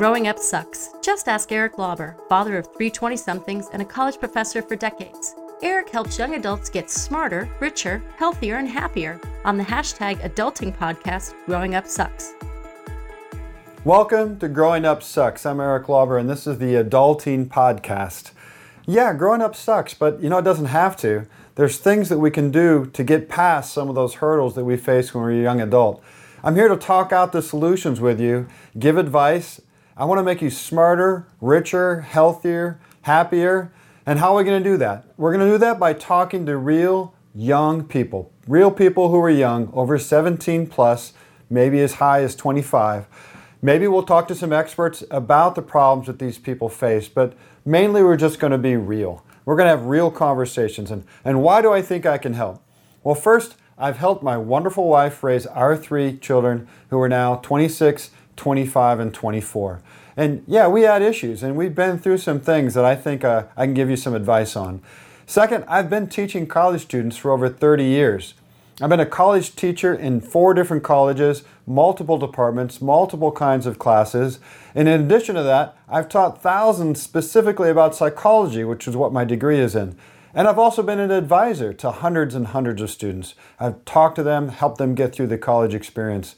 Growing Up Sucks. Just ask Eric Lauber, father of three 20 somethings and a college professor for decades. Eric helps young adults get smarter, richer, healthier, and happier on the hashtag adulting podcast, Growing Up Sucks. Welcome to Growing Up Sucks. I'm Eric Lauber, and this is the Adulting Podcast. Yeah, growing up sucks, but you know, it doesn't have to. There's things that we can do to get past some of those hurdles that we face when we're a young adult. I'm here to talk out the solutions with you, give advice. I want to make you smarter, richer, healthier, happier. And how are we going to do that? We're going to do that by talking to real young people, real people who are young, over 17 plus, maybe as high as 25. Maybe we'll talk to some experts about the problems that these people face, but mainly we're just going to be real. We're going to have real conversations. And, and why do I think I can help? Well, first, I've helped my wonderful wife raise our three children who are now 26, 25, and 24. And yeah, we had issues and we've been through some things that I think uh, I can give you some advice on. Second, I've been teaching college students for over 30 years. I've been a college teacher in four different colleges, multiple departments, multiple kinds of classes. And in addition to that, I've taught thousands specifically about psychology, which is what my degree is in. And I've also been an advisor to hundreds and hundreds of students. I've talked to them, helped them get through the college experience.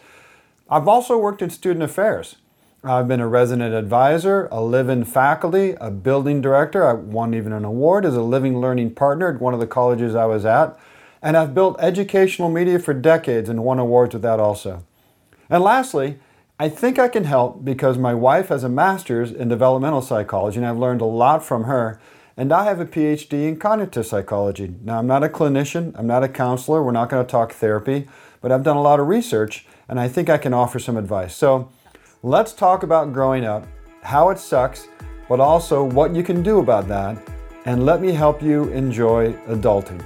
I've also worked in student affairs. I've been a resident advisor, a live-in faculty, a building director. I won even an award as a living learning partner at one of the colleges I was at. And I've built educational media for decades and won awards with that also. And lastly, I think I can help because my wife has a master's in developmental psychology and I've learned a lot from her. And I have a PhD in cognitive psychology. Now, I'm not a clinician, I'm not a counselor, we're not going to talk therapy, but I've done a lot of research and I think I can offer some advice. So let's talk about growing up, how it sucks, but also what you can do about that. And let me help you enjoy adulting.